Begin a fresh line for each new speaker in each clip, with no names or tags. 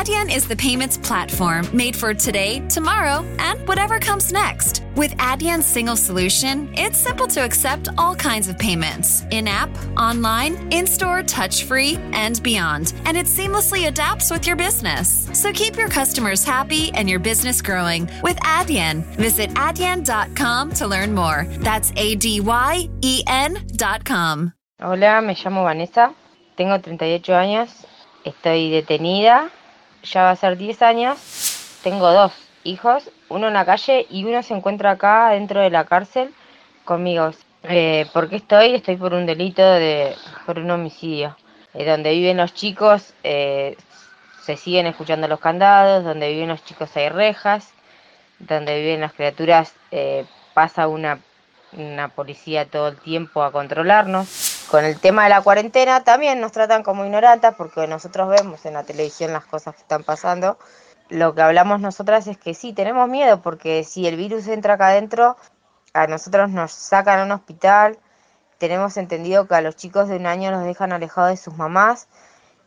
Adyen is the payments platform made for today, tomorrow, and whatever comes next. With Adyen's single solution, it's simple to accept all kinds of payments in app, online, in store, touch free, and beyond. And it seamlessly adapts with your business. So keep your customers happy and your business growing with Adyen. Visit adyen.com to learn more. That's A D Y E N.com.
Hola, me llamo Vanessa, tengo 38 años, estoy detenida, ya va a ser 10 años, tengo dos hijos, uno en la calle y uno se encuentra acá dentro de la cárcel conmigo. Eh, ¿Por qué estoy? Estoy por un delito de por un homicidio. Eh, donde viven los chicos eh, se siguen escuchando los candados, donde viven los chicos hay rejas, donde viven las criaturas eh, pasa una, una policía todo el tiempo a controlarnos. Con el tema de la cuarentena también nos tratan como ignorantes porque nosotros vemos en la televisión las cosas que están pasando. Lo que hablamos nosotras es que sí, tenemos miedo porque si el virus entra acá adentro, a nosotros nos sacan a un hospital. Tenemos entendido que a los chicos de un año los dejan alejados de sus mamás,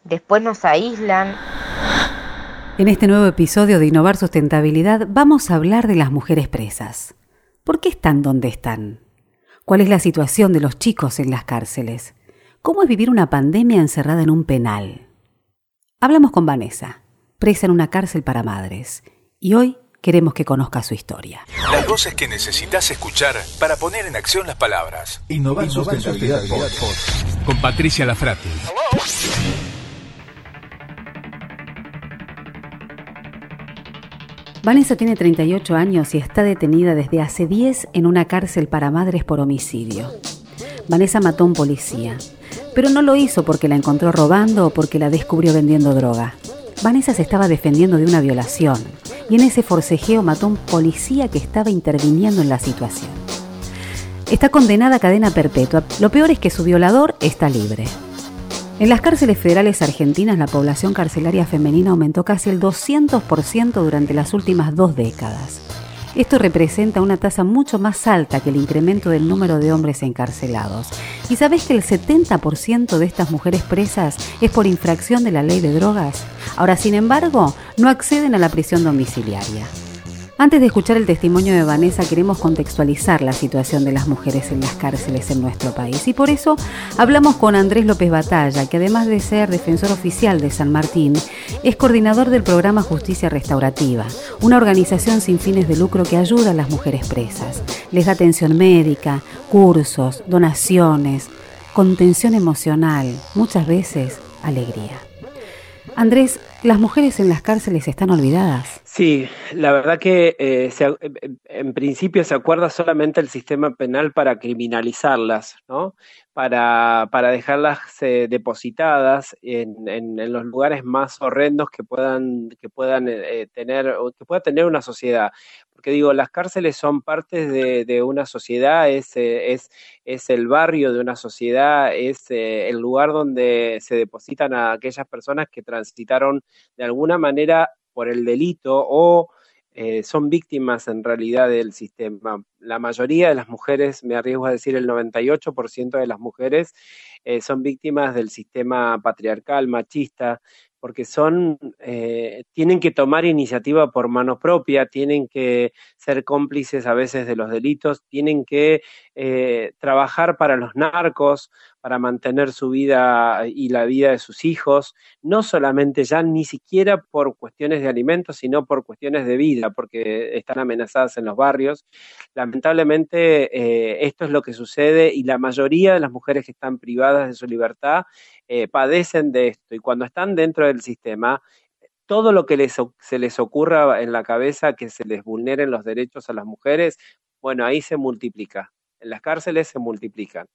después nos aíslan.
En este nuevo episodio de Innovar Sustentabilidad vamos a hablar de las mujeres presas. ¿Por qué están donde están? ¿Cuál es la situación de los chicos en las cárceles? ¿Cómo es vivir una pandemia encerrada en un penal? Hablamos con Vanessa, presa en una cárcel para madres, y hoy queremos que conozca su historia.
Las voces que necesitas escuchar para poner en acción las palabras.
Innovar Sustentabilidad Podcast.
Con Patricia Lafrati.
Vanessa tiene 38 años y está detenida desde hace 10 en una cárcel para madres por homicidio. Vanessa mató a un policía, pero no lo hizo porque la encontró robando o porque la descubrió vendiendo droga. Vanessa se estaba defendiendo de una violación y en ese forcejeo mató a un policía que estaba interviniendo en la situación. Está condenada a cadena perpetua. Lo peor es que su violador está libre. En las cárceles federales argentinas la población carcelaria femenina aumentó casi el 200% durante las últimas dos décadas. Esto representa una tasa mucho más alta que el incremento del número de hombres encarcelados. ¿Y sabés que el 70% de estas mujeres presas es por infracción de la ley de drogas? Ahora, sin embargo, no acceden a la prisión domiciliaria. Antes de escuchar el testimonio de Vanessa, queremos contextualizar la situación de las mujeres en las cárceles en nuestro país. Y por eso hablamos con Andrés López Batalla, que además de ser defensor oficial de San Martín, es coordinador del programa Justicia Restaurativa, una organización sin fines de lucro que ayuda a las mujeres presas. Les da atención médica, cursos, donaciones, contención emocional, muchas veces alegría. Andrés, ¿las mujeres en las cárceles están olvidadas?
Sí, la verdad que eh, en principio se acuerda solamente el sistema penal para criminalizarlas, ¿no? Para, para dejarlas eh, depositadas en, en- los lugares más horrendos que puedan, que puedan eh, tener, o que pueda tener una sociedad. Porque digo, las cárceles son partes de, una sociedad, es, eh, es, es el barrio de una sociedad, es eh, el lugar donde se depositan a aquellas personas que transitaron de alguna manera por el delito o eh, son víctimas en realidad del sistema. La mayoría de las mujeres, me arriesgo a decir el 98% de las mujeres, eh, son víctimas del sistema patriarcal, machista, porque son, eh, tienen que tomar iniciativa por mano propia, tienen que ser cómplices a veces de los delitos, tienen que eh, trabajar para los narcos, para mantener su vida y la vida de sus hijos, no solamente ya ni siquiera por cuestiones de alimentos, sino por cuestiones de vida, porque están amenazadas en los barrios. Lamentablemente eh, esto es lo que sucede y la mayoría de las mujeres que están privadas de su libertad eh, padecen de esto y cuando están dentro del sistema, todo lo que se les ocurra en la cabeza que se les vulneren los derechos a las mujeres, bueno, ahí se multiplica. En las cárceles se multiplican.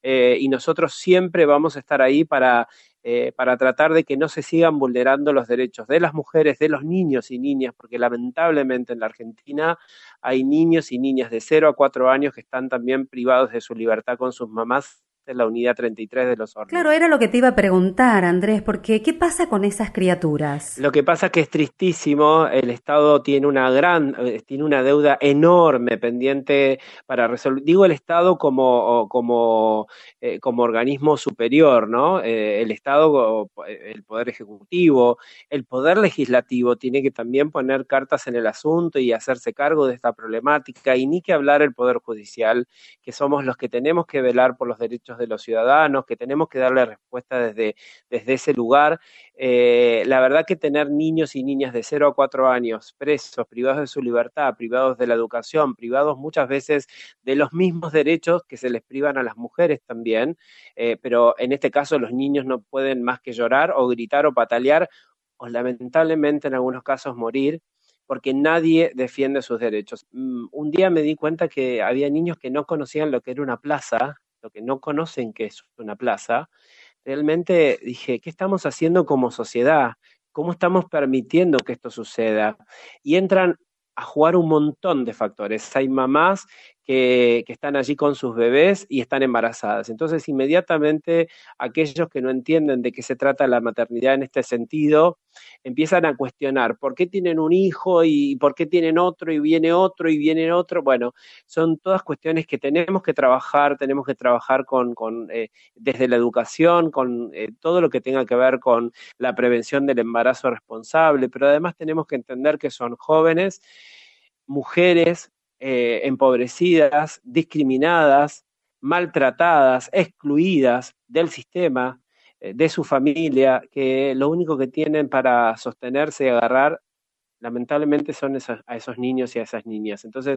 Eh, y nosotros siempre vamos a estar ahí para, eh, para tratar de que no se sigan vulnerando los derechos de las mujeres, de los niños y niñas, porque lamentablemente en la Argentina hay niños y niñas de 0 a 4 años que están también privados de su libertad con sus mamás esta es la unidad 33 de los hornos.
Claro, era lo que te iba a preguntar, Andrés, porque ¿qué pasa con esas criaturas?
Lo que pasa es que es tristísimo, el Estado tiene una gran, eh, tiene una deuda enorme pendiente para resolver, digo el Estado como, como, eh, como organismo superior, ¿no? Eh, el Estado, el Poder Ejecutivo, el Poder Legislativo tiene que también poner cartas en el asunto y hacerse cargo de esta problemática, y ni que hablar el Poder Judicial, que somos los que tenemos que velar por los derechos de los ciudadanos, que tenemos que darle respuesta desde, desde ese lugar. Eh, la verdad que tener niños y niñas de 0 a 4 años presos, privados de su libertad, privados de la educación, privados muchas veces de los mismos derechos que se les privan a las mujeres también, eh, pero en este caso los niños no pueden más que llorar o gritar o patalear o lamentablemente en algunos casos morir porque nadie defiende sus derechos. Mm, un día me di cuenta que había niños que no conocían lo que era una plaza, lo que no conocen que es una plaza. Realmente dije, ¿qué estamos haciendo como sociedad? ¿Cómo estamos permitiendo que esto suceda? Y entran a jugar un montón de factores. Hay mamás que, están allí con sus bebés y están embarazadas. Entonces, inmediatamente aquellos que no entienden de qué se trata la maternidad en este sentido, empiezan a cuestionar por qué tienen un hijo y por qué tienen otro y viene otro y viene otro. Bueno, son todas cuestiones que tenemos que trabajar, tenemos que trabajar con, eh, desde la educación, con eh, todo lo que tenga que ver con la prevención del embarazo responsable, pero además tenemos que entender que son jóvenes, mujeres, eh, empobrecidas, discriminadas, maltratadas, excluidas del sistema, eh, de su familia, que lo único que tienen para sostenerse y agarrar, lamentablemente, son a esos niños y a esas niñas. Entonces...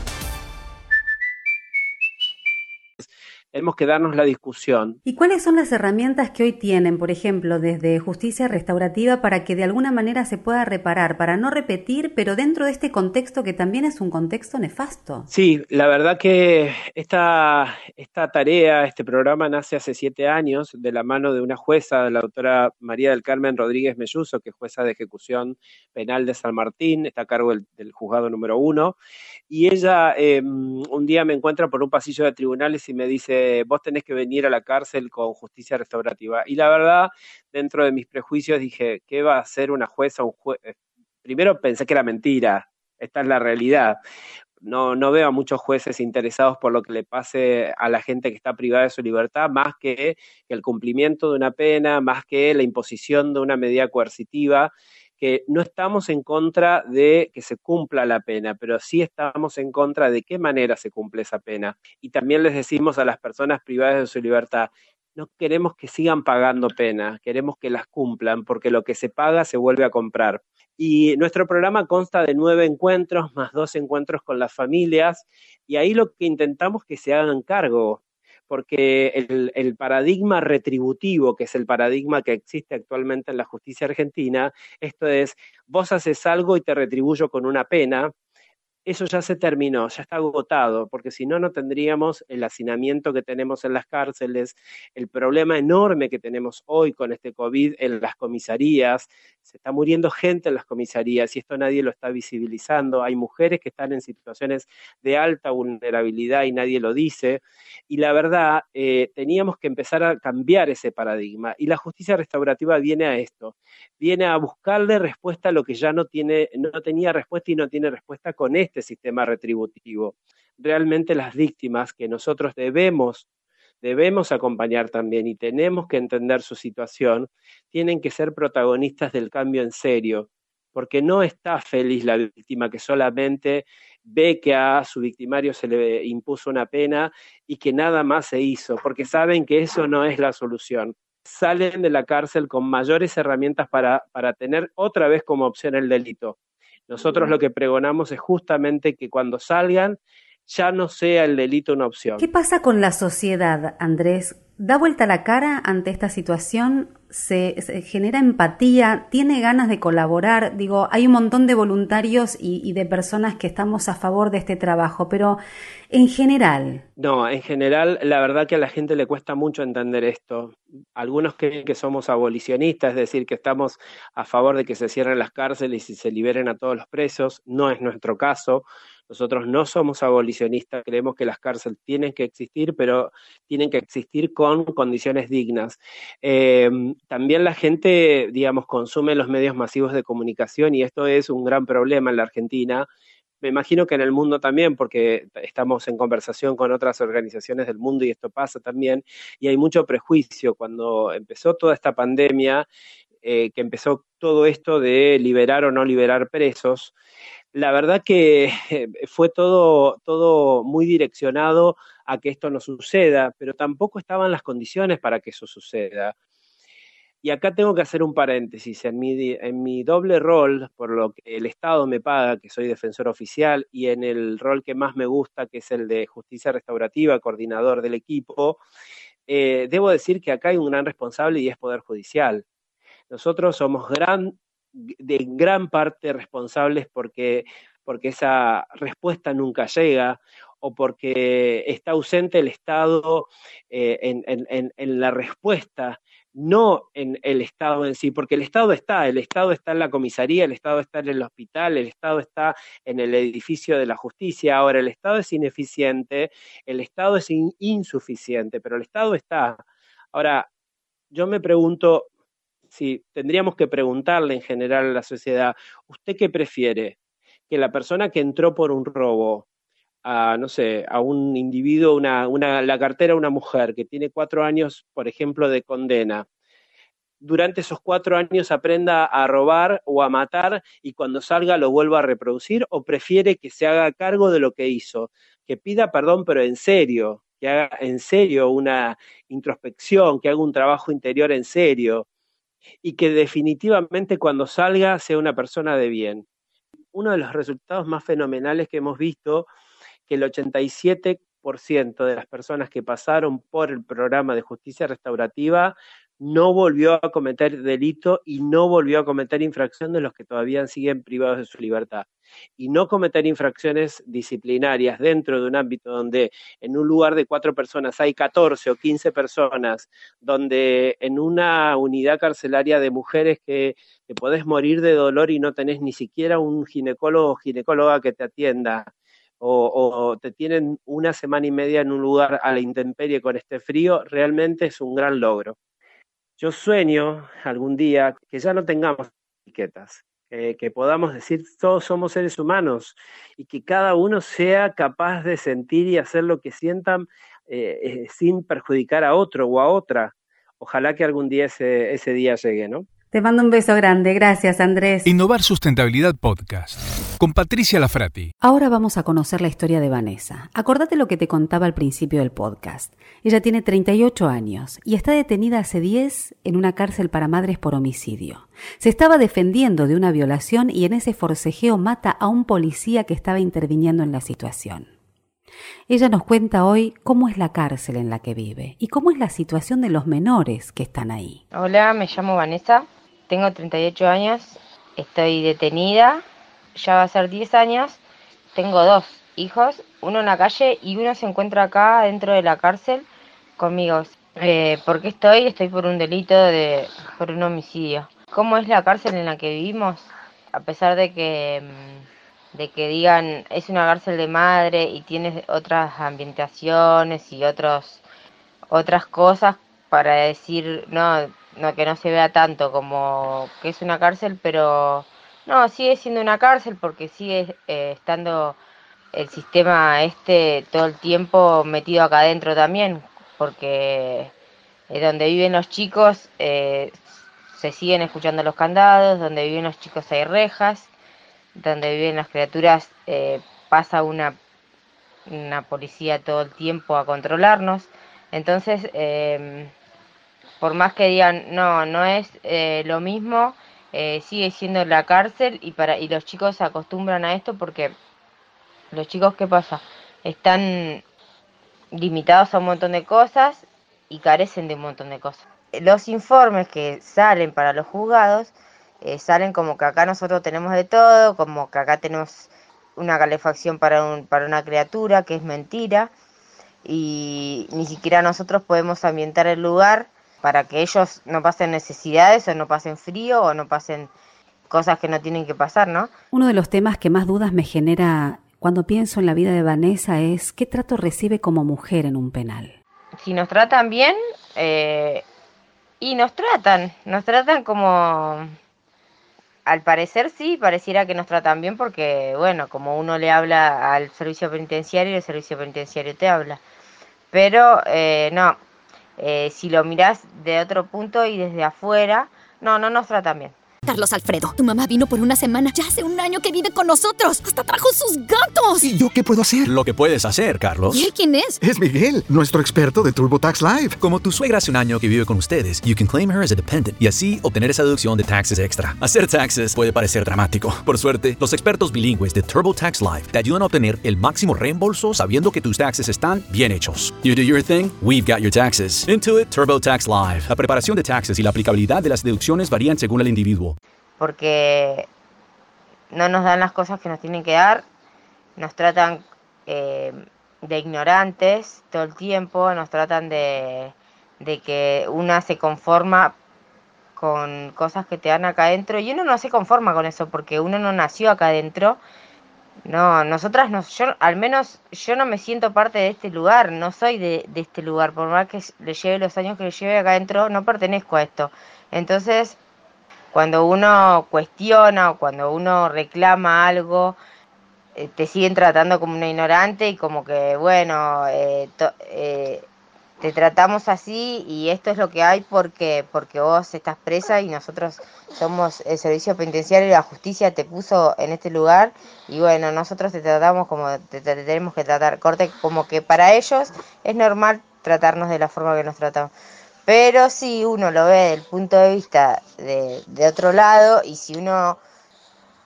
Tenemos que darnos la discusión.
¿Y cuáles son las herramientas que hoy tienen, por ejemplo, desde justicia restaurativa para que de alguna manera se pueda reparar, para no repetir, pero dentro de este contexto que también es un contexto nefasto?
Sí, la verdad que esta, esta tarea, este programa nace hace siete años de la mano de una jueza, la doctora María del Carmen Rodríguez Melluso, que es jueza de ejecución penal de San Martín, está a cargo del, juzgado número uno, y ella em, un día me encuentra por un pasillo de tribunales y me dice, vos tenés que venir a la cárcel con justicia restaurativa. Y la verdad, dentro de mis prejuicios dije, ¿qué va a hacer una jueza? Un? Eh, primero pensé que era mentira, esta es la realidad. No, no veo a muchos jueces interesados por lo que le pase a la gente que está privada de su libertad, más que el cumplimiento de una pena, más que la imposición de una medida coercitiva que no estamos en contra de que se cumpla la pena, pero sí estamos en contra de qué manera se cumple esa pena. Y también les decimos a las personas privadas de su libertad, no queremos que sigan pagando pena, queremos que las cumplan, porque lo que se paga se vuelve a comprar. Y nuestro programa consta de nueve encuentros más dos encuentros con las familias, y ahí lo que intentamos que se hagan cargo porque el, paradigma retributivo, que es el paradigma que existe actualmente en la justicia argentina, esto es, vos haces algo y te retribuyo con una pena, eso ya se terminó, ya está agotado, porque si no, no tendríamos el hacinamiento que tenemos en las cárceles, el problema enorme que tenemos hoy con este COVID en las comisarías, se está muriendo gente en las comisarías y esto nadie lo está visibilizando, hay mujeres que están en situaciones de alta vulnerabilidad y nadie lo dice, y la verdad, eh, teníamos que empezar a cambiar ese paradigma, y la justicia restaurativa viene a esto, viene a buscarle respuesta a lo que ya no, tiene, no tenía respuesta y no tiene respuesta con esto este sistema retributivo. Realmente las víctimas que nosotros debemos debemos acompañar también y tenemos que entender su situación, tienen que ser protagonistas del cambio en serio, porque no está feliz la víctima que solamente ve que a su victimario se le impuso una pena y que nada más se hizo, porque saben que eso no es la solución. Salen de la cárcel con mayores herramientas para, para tener otra vez como opción el delito. Nosotros lo que pregonamos es justamente que cuando salgan ya no sea el delito una opción.
¿Qué pasa con la sociedad, Andrés? ¿Da vuelta la cara ante esta situación? Se, genera empatía, tiene ganas de colaborar. Digo, hay un montón de voluntarios y, de personas que estamos a favor de este trabajo, pero en general.
No, en general, la verdad que a la gente le cuesta mucho entender esto. Algunos creen que somos abolicionistas, es decir, que estamos a favor de que se cierren las cárceles y se liberen a todos los presos. No es nuestro caso. Nosotros no somos abolicionistas, creemos que las cárceles tienen que existir, pero tienen que existir con condiciones dignas. Em, también la gente, digamos, consume los medios masivos de comunicación y esto es un gran problema en la Argentina. Me imagino que en el mundo también, porque estamos en conversación con otras organizaciones del mundo y esto pasa también, y hay mucho prejuicio. Cuando empezó toda esta pandemia, eh, que empezó todo esto de liberar o no liberar presos, la verdad que fue todo, todo muy direccionado a que esto no suceda, pero tampoco estaban las condiciones para que eso suceda. Y acá tengo que hacer un paréntesis. En mi, en mi doble rol, por lo que el Estado me paga, que soy defensor oficial, y en el rol que más me gusta, que es el de justicia restaurativa, coordinador del equipo, eh, debo decir que acá hay un gran responsable y es Poder Judicial. Nosotros somos gran, de gran parte responsables porque, porque esa respuesta nunca llega o porque está ausente el Estado eh, en, en, en, la respuesta, no en el Estado en sí, porque el Estado está, el Estado está en la comisaría, el Estado está en el hospital, el Estado está en el edificio de la justicia. Ahora, el Estado es ineficiente, el Estado es insuficiente, pero el Estado está. Ahora, yo me pregunto, si tendríamos que preguntarle en general a la sociedad, ¿usted qué prefiere? Que la persona que entró por un robo a, no sé, a un individuo, una, la cartera a una mujer que tiene cuatro años, por ejemplo, de condena, durante esos cuatro años aprenda a robar o a matar y cuando salga lo vuelva a reproducir o prefiere que se haga cargo de lo que hizo, que pida perdón pero en serio, que haga en serio una introspección, que haga un trabajo interior en serio, y que definitivamente cuando salga sea una persona de bien. Uno de los resultados más fenomenales que hemos visto, que el 87% de las personas que pasaron por el programa de justicia restaurativa no volvió a cometer delito y no volvió a cometer infracción de los que todavía siguen privados de su libertad. Y no cometer infracciones disciplinarias dentro de un ámbito donde en un lugar de cuatro personas hay 14 o 15 personas, donde en una unidad carcelaria de mujeres que te podés morir de dolor y no tenés ni siquiera un ginecólogo o ginecóloga que te atienda, o, o, te tienen una semana y media en un lugar a la intemperie con este frío, realmente es un gran logro. Yo sueño algún día que ya no tengamos etiquetas, que podamos decir todos somos seres humanos y que cada uno sea capaz de sentir y hacer lo que sientan eh, eh, sin perjudicar a otro o a otra. Ojalá que algún día ese, ese día llegue, ¿no?
Te mando un beso grande. Gracias, Andrés.
Innovar Sustentabilidad Podcast con Patricia Lafrati.
Ahora vamos a conocer la historia de Vanessa. Acordate lo que te contaba al principio del podcast. Ella tiene 38 años y está detenida hace 10 en una cárcel para madres por homicidio. Se estaba defendiendo de una violación y en ese forcejeo mata a un policía que estaba interviniendo en la situación. Ella nos cuenta hoy cómo es la cárcel en la que vive y cómo es la situación de los menores que están ahí.
Hola, me llamo Vanessa, tengo 38 años, estoy detenida, ya va a ser 10 años, tengo dos hijos, uno en la calle y uno se encuentra acá dentro de la cárcel conmigo. Eh, ¿Por qué estoy? Estoy por un delito de por un homicidio. ¿Cómo es la cárcel en la que vivimos? A pesar de que mm, de que digan es una cárcel de madre y tiene otras ambientaciones y otros otras cosas para decir no no que no se vea tanto como que es una cárcel, pero no, sigue siendo una cárcel porque sigue eh, estando el sistema este todo el tiempo metido acá adentro también, porque donde viven los chicos eh, se siguen escuchando los candados, donde viven los chicos hay rejas, donde viven las criaturas eh, pasa una, una policía todo el tiempo a controlarnos. Entonces, eh, por más que digan, no, no es eh, lo mismo, eh, sigue siendo la cárcel y, para, y los chicos se acostumbran a esto porque los chicos, ¿qué pasa? Están limitados a un montón de cosas y carecen de un montón de cosas. los informes que salen para los juzgados eh, salen como que acá nosotros tenemos de todo, como que acá tenemos una calefacción para, un, para una criatura, que es mentira, y ni siquiera nosotros podemos ambientar el lugar para que ellos no pasen necesidades o no pasen frío o no pasen cosas que no tienen que pasar, ¿no?
Uno de los temas que más dudas me genera cuando pienso en la vida de Vanessa es qué trato recibe como mujer en un penal.
Si nos tratan bien, eh, y nos tratan, nos tratan como al parecer sí, pareciera que nos tratan bien porque, bueno, como uno le habla al servicio penitenciario, el servicio penitenciario te habla. Pero eh, no, eh, si lo mirás de otro punto y desde afuera, no, no nos tratan bien.
Carlos Alfredo, tu mamá vino por una semana. Ya hace un año que vive con nosotros. Hasta trajo sus gatos.
¿Y yo qué puedo hacer?
Lo que puedes hacer, Carlos.
¿Y él quién es?
Es Miguel, nuestro experto de TurboTax Live.
Como tu suegra hace un año que vive con ustedes, you can claim her as a dependent y así obtener esa deducción de taxes extra. Hacer taxes puede parecer dramático. Por suerte, los expertos bilingües de TurboTax Live te ayudan a obtener el máximo reembolso sabiendo que tus taxes están bien hechos. You do your thing, we've got your taxes. Intuit TurboTax Live. La preparación de taxes y la aplicabilidad de las deducciones varían según el individuo
porque no nos dan las cosas que nos tienen que dar, nos tratan eh, de ignorantes todo el tiempo, nos tratan de, de que una se conforma con cosas que te dan acá adentro y uno no se conforma con eso porque uno no nació acá adentro. No, nosotras, no, yo, al menos yo no me siento parte de este lugar, no soy de, de este lugar, por más que le lleve los años que le lleve acá adentro, no pertenezco a esto. Entonces, cuando uno cuestiona o cuando uno reclama algo, eh, te siguen tratando como una ignorante y como que, bueno, eh, eh, te tratamos así y esto es lo que hay porque, porque vos estás presa y nosotros somos el servicio penitenciario y la justicia te puso en este lugar y bueno, nosotros te tratamos como te, te tenemos que tratar, corte, como que para ellos es normal tratarnos de la forma que nos tratamos. Pero si uno lo ve desde el punto de vista de, otro lado y si uno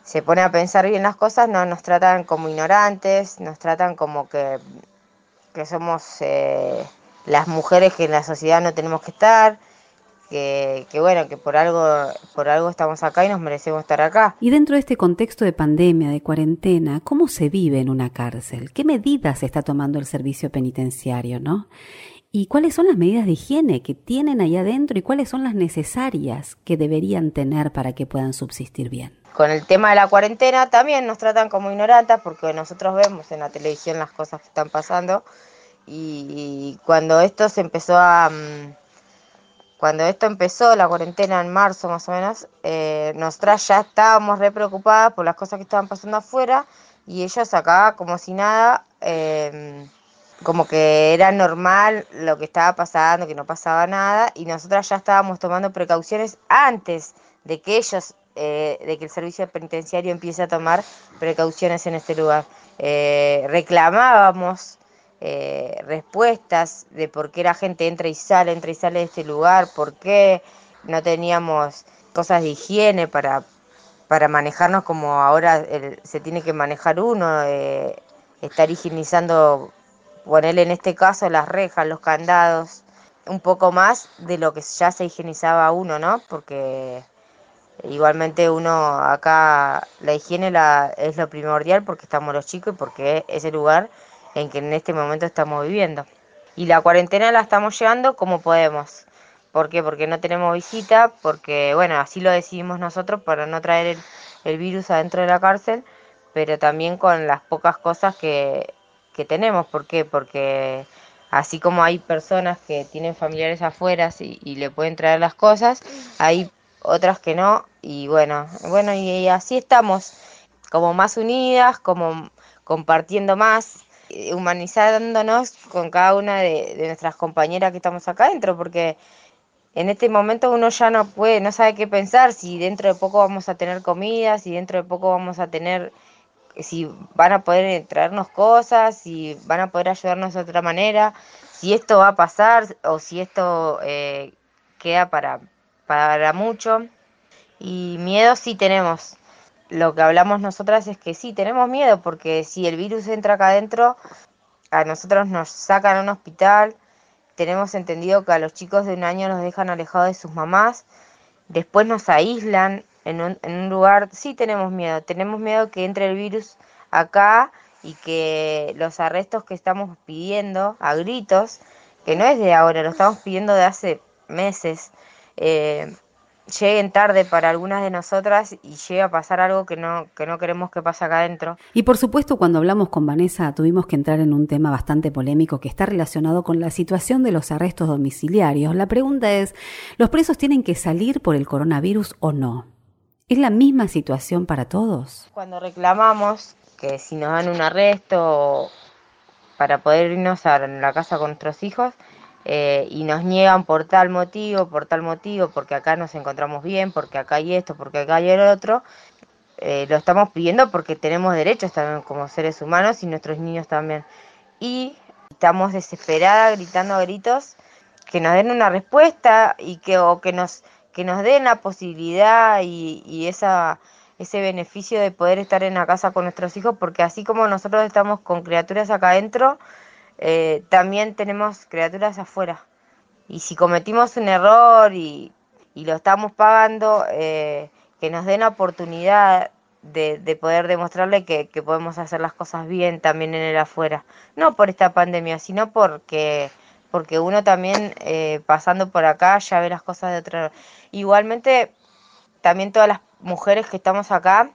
se pone a pensar bien las cosas, no nos tratan como ignorantes, nos tratan como que, que somos eh, las mujeres que en la sociedad no tenemos que estar, que, que, bueno, que por algo, por algo estamos acá y nos merecemos estar acá.
Y dentro de este contexto de pandemia, de cuarentena, ¿cómo se vive en una cárcel? ¿Qué medidas está tomando el servicio penitenciario, no? Y cuáles son las medidas de higiene que tienen ahí adentro y cuáles son las necesarias que deberían tener para que puedan subsistir bien.
Con el tema de la cuarentena también nos tratan como ignorantas porque nosotros vemos en la televisión las cosas que están pasando y cuando esto se empezó a... Mm, cuando esto empezó, la cuarentena en marzo más o menos, eh, nosotras ya estábamos re preocupadas por las cosas que estaban pasando afuera y ellos acá como si nada... Eh, como que era normal lo que estaba pasando, que no pasaba nada, y nosotras ya estábamos tomando precauciones antes de que ellos, eh, de que el servicio penitenciario empiece a tomar precauciones en este lugar. Eh, reclamábamos eh, respuestas de por qué la gente entra y sale, entra y sale de este lugar, por qué no teníamos cosas de higiene para, para manejarnos como ahora se tiene que manejar uno, estar higienizando ponerle en este caso las rejas, los candados, un poco más de lo que ya se higienizaba uno, ¿no? Porque igualmente uno acá, la higiene la, es lo primordial porque estamos los chicos y porque es el lugar en que en este momento estamos viviendo. Y la cuarentena la estamos llevando como podemos. ¿Por qué? Porque no tenemos visita, porque, bueno, así lo decidimos nosotros para no traer el, el virus adentro de la cárcel, pero también con las pocas cosas que que tenemos. ¿Por qué? Porque así como hay personas que tienen familiares afuera y, le pueden traer las cosas, hay otras que no. Y bueno, bueno, y, así estamos, como más unidas, como compartiendo más, eh, humanizándonos con cada una de, de nuestras compañeras que estamos acá adentro, porque en este momento uno ya no puede, no sabe qué pensar, si dentro de poco vamos a tener comida, si dentro de poco vamos a tener si van a poder traernos cosas, si van a poder ayudarnos de otra manera, si esto va a pasar o si esto eh, queda para, para mucho. Y miedo sí tenemos. Lo que hablamos nosotras es que sí, tenemos miedo porque si el virus entra acá adentro, a nosotros nos sacan a un hospital, tenemos entendido que a los chicos de un año los dejan alejados de sus mamás, después nos aíslan en un, en un lugar, sí tenemos miedo, tenemos miedo que entre el virus acá y que los arrestos que estamos pidiendo a gritos, que no es de ahora, lo estamos pidiendo de hace meses, eh, lleguen tarde para algunas de nosotras y llegue a pasar algo que no, que no queremos que pase acá adentro.
Y por supuesto, cuando hablamos con Vanessa, tuvimos que entrar en un tema bastante polémico que está relacionado con la situación de los arrestos domiciliarios. La pregunta es, ¿los presos tienen que salir por el coronavirus o no? ¿Es la misma situación para todos?
Cuando reclamamos que si nos dan un arresto para poder irnos a la casa con nuestros hijos, eh, y nos niegan por tal motivo, por tal motivo, porque acá nos encontramos bien, porque acá hay esto, porque acá hay el otro, eh, lo estamos pidiendo porque tenemos derechos también como seres humanos y nuestros niños también. Y estamos desesperadas, gritando a gritos, que nos den una respuesta y que, o que nos, que nos den la posibilidad y, ese beneficio de poder estar en la casa con nuestros hijos, porque así como nosotros estamos con criaturas acá adentro, eh, también tenemos criaturas afuera. Y si cometimos un error y, y lo estamos pagando, eh, que nos den la oportunidad de, de poder demostrarle que, que, podemos hacer las cosas bien también en el afuera. No por esta pandemia, sino porque, porque uno también eh, pasando por acá ya ve las cosas de otra. Igualmente, también todas las mujeres que estamos acá,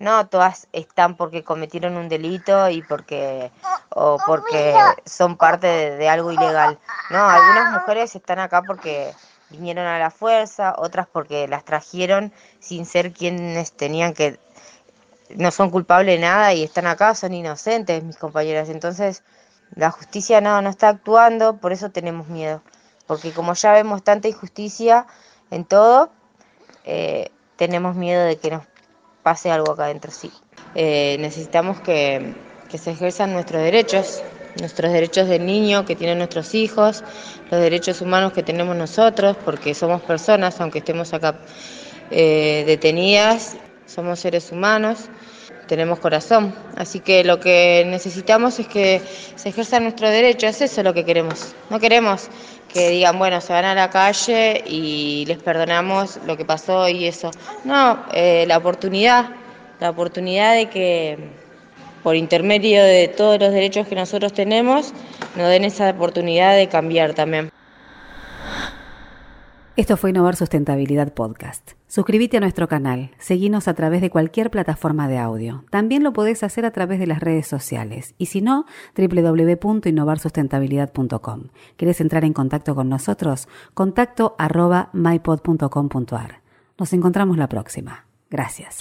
no todas están porque cometieron un delito y porque o porque son parte de, algo ilegal. No, algunas mujeres están acá porque vinieron a la fuerza, otras porque las trajeron sin ser quienes tenían que no son culpables de nada y están acá, son inocentes, mis compañeras. Entonces, la justicia no no está actuando, por eso tenemos miedo, porque como ya vemos tanta injusticia en todo, eh, tenemos miedo de que nos pase algo acá adentro, sí. Eh, necesitamos que, que se ejerzan nuestros derechos, nuestros derechos del niño que tienen nuestros hijos, los derechos humanos que tenemos nosotros, porque somos personas, aunque estemos acá eh, detenidas, somos seres humanos, tenemos corazón. Así que lo que necesitamos es que se ejerzan nuestros derechos, es eso lo que queremos. No queremos que digan, bueno, se van a la calle y les perdonamos lo que pasó y eso. No, eh, la oportunidad, la oportunidad de que por intermedio de todos los derechos que nosotros tenemos, nos den esa oportunidad de cambiar también.
Esto fue Innovar Sustentabilidad Podcast. Suscríbete a nuestro canal, seguinos a través de cualquier plataforma de audio. También lo podés hacer a través de las redes sociales y si no, www.innovarsustentabilidad.com. ¿Querés entrar en contacto con nosotros? Contacto arroba mypod.com.ar. Nos encontramos la próxima. Gracias.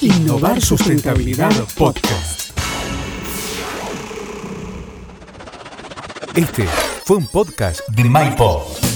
Innovar Sustentabilidad Podcast. Este fue un podcast de MyPod.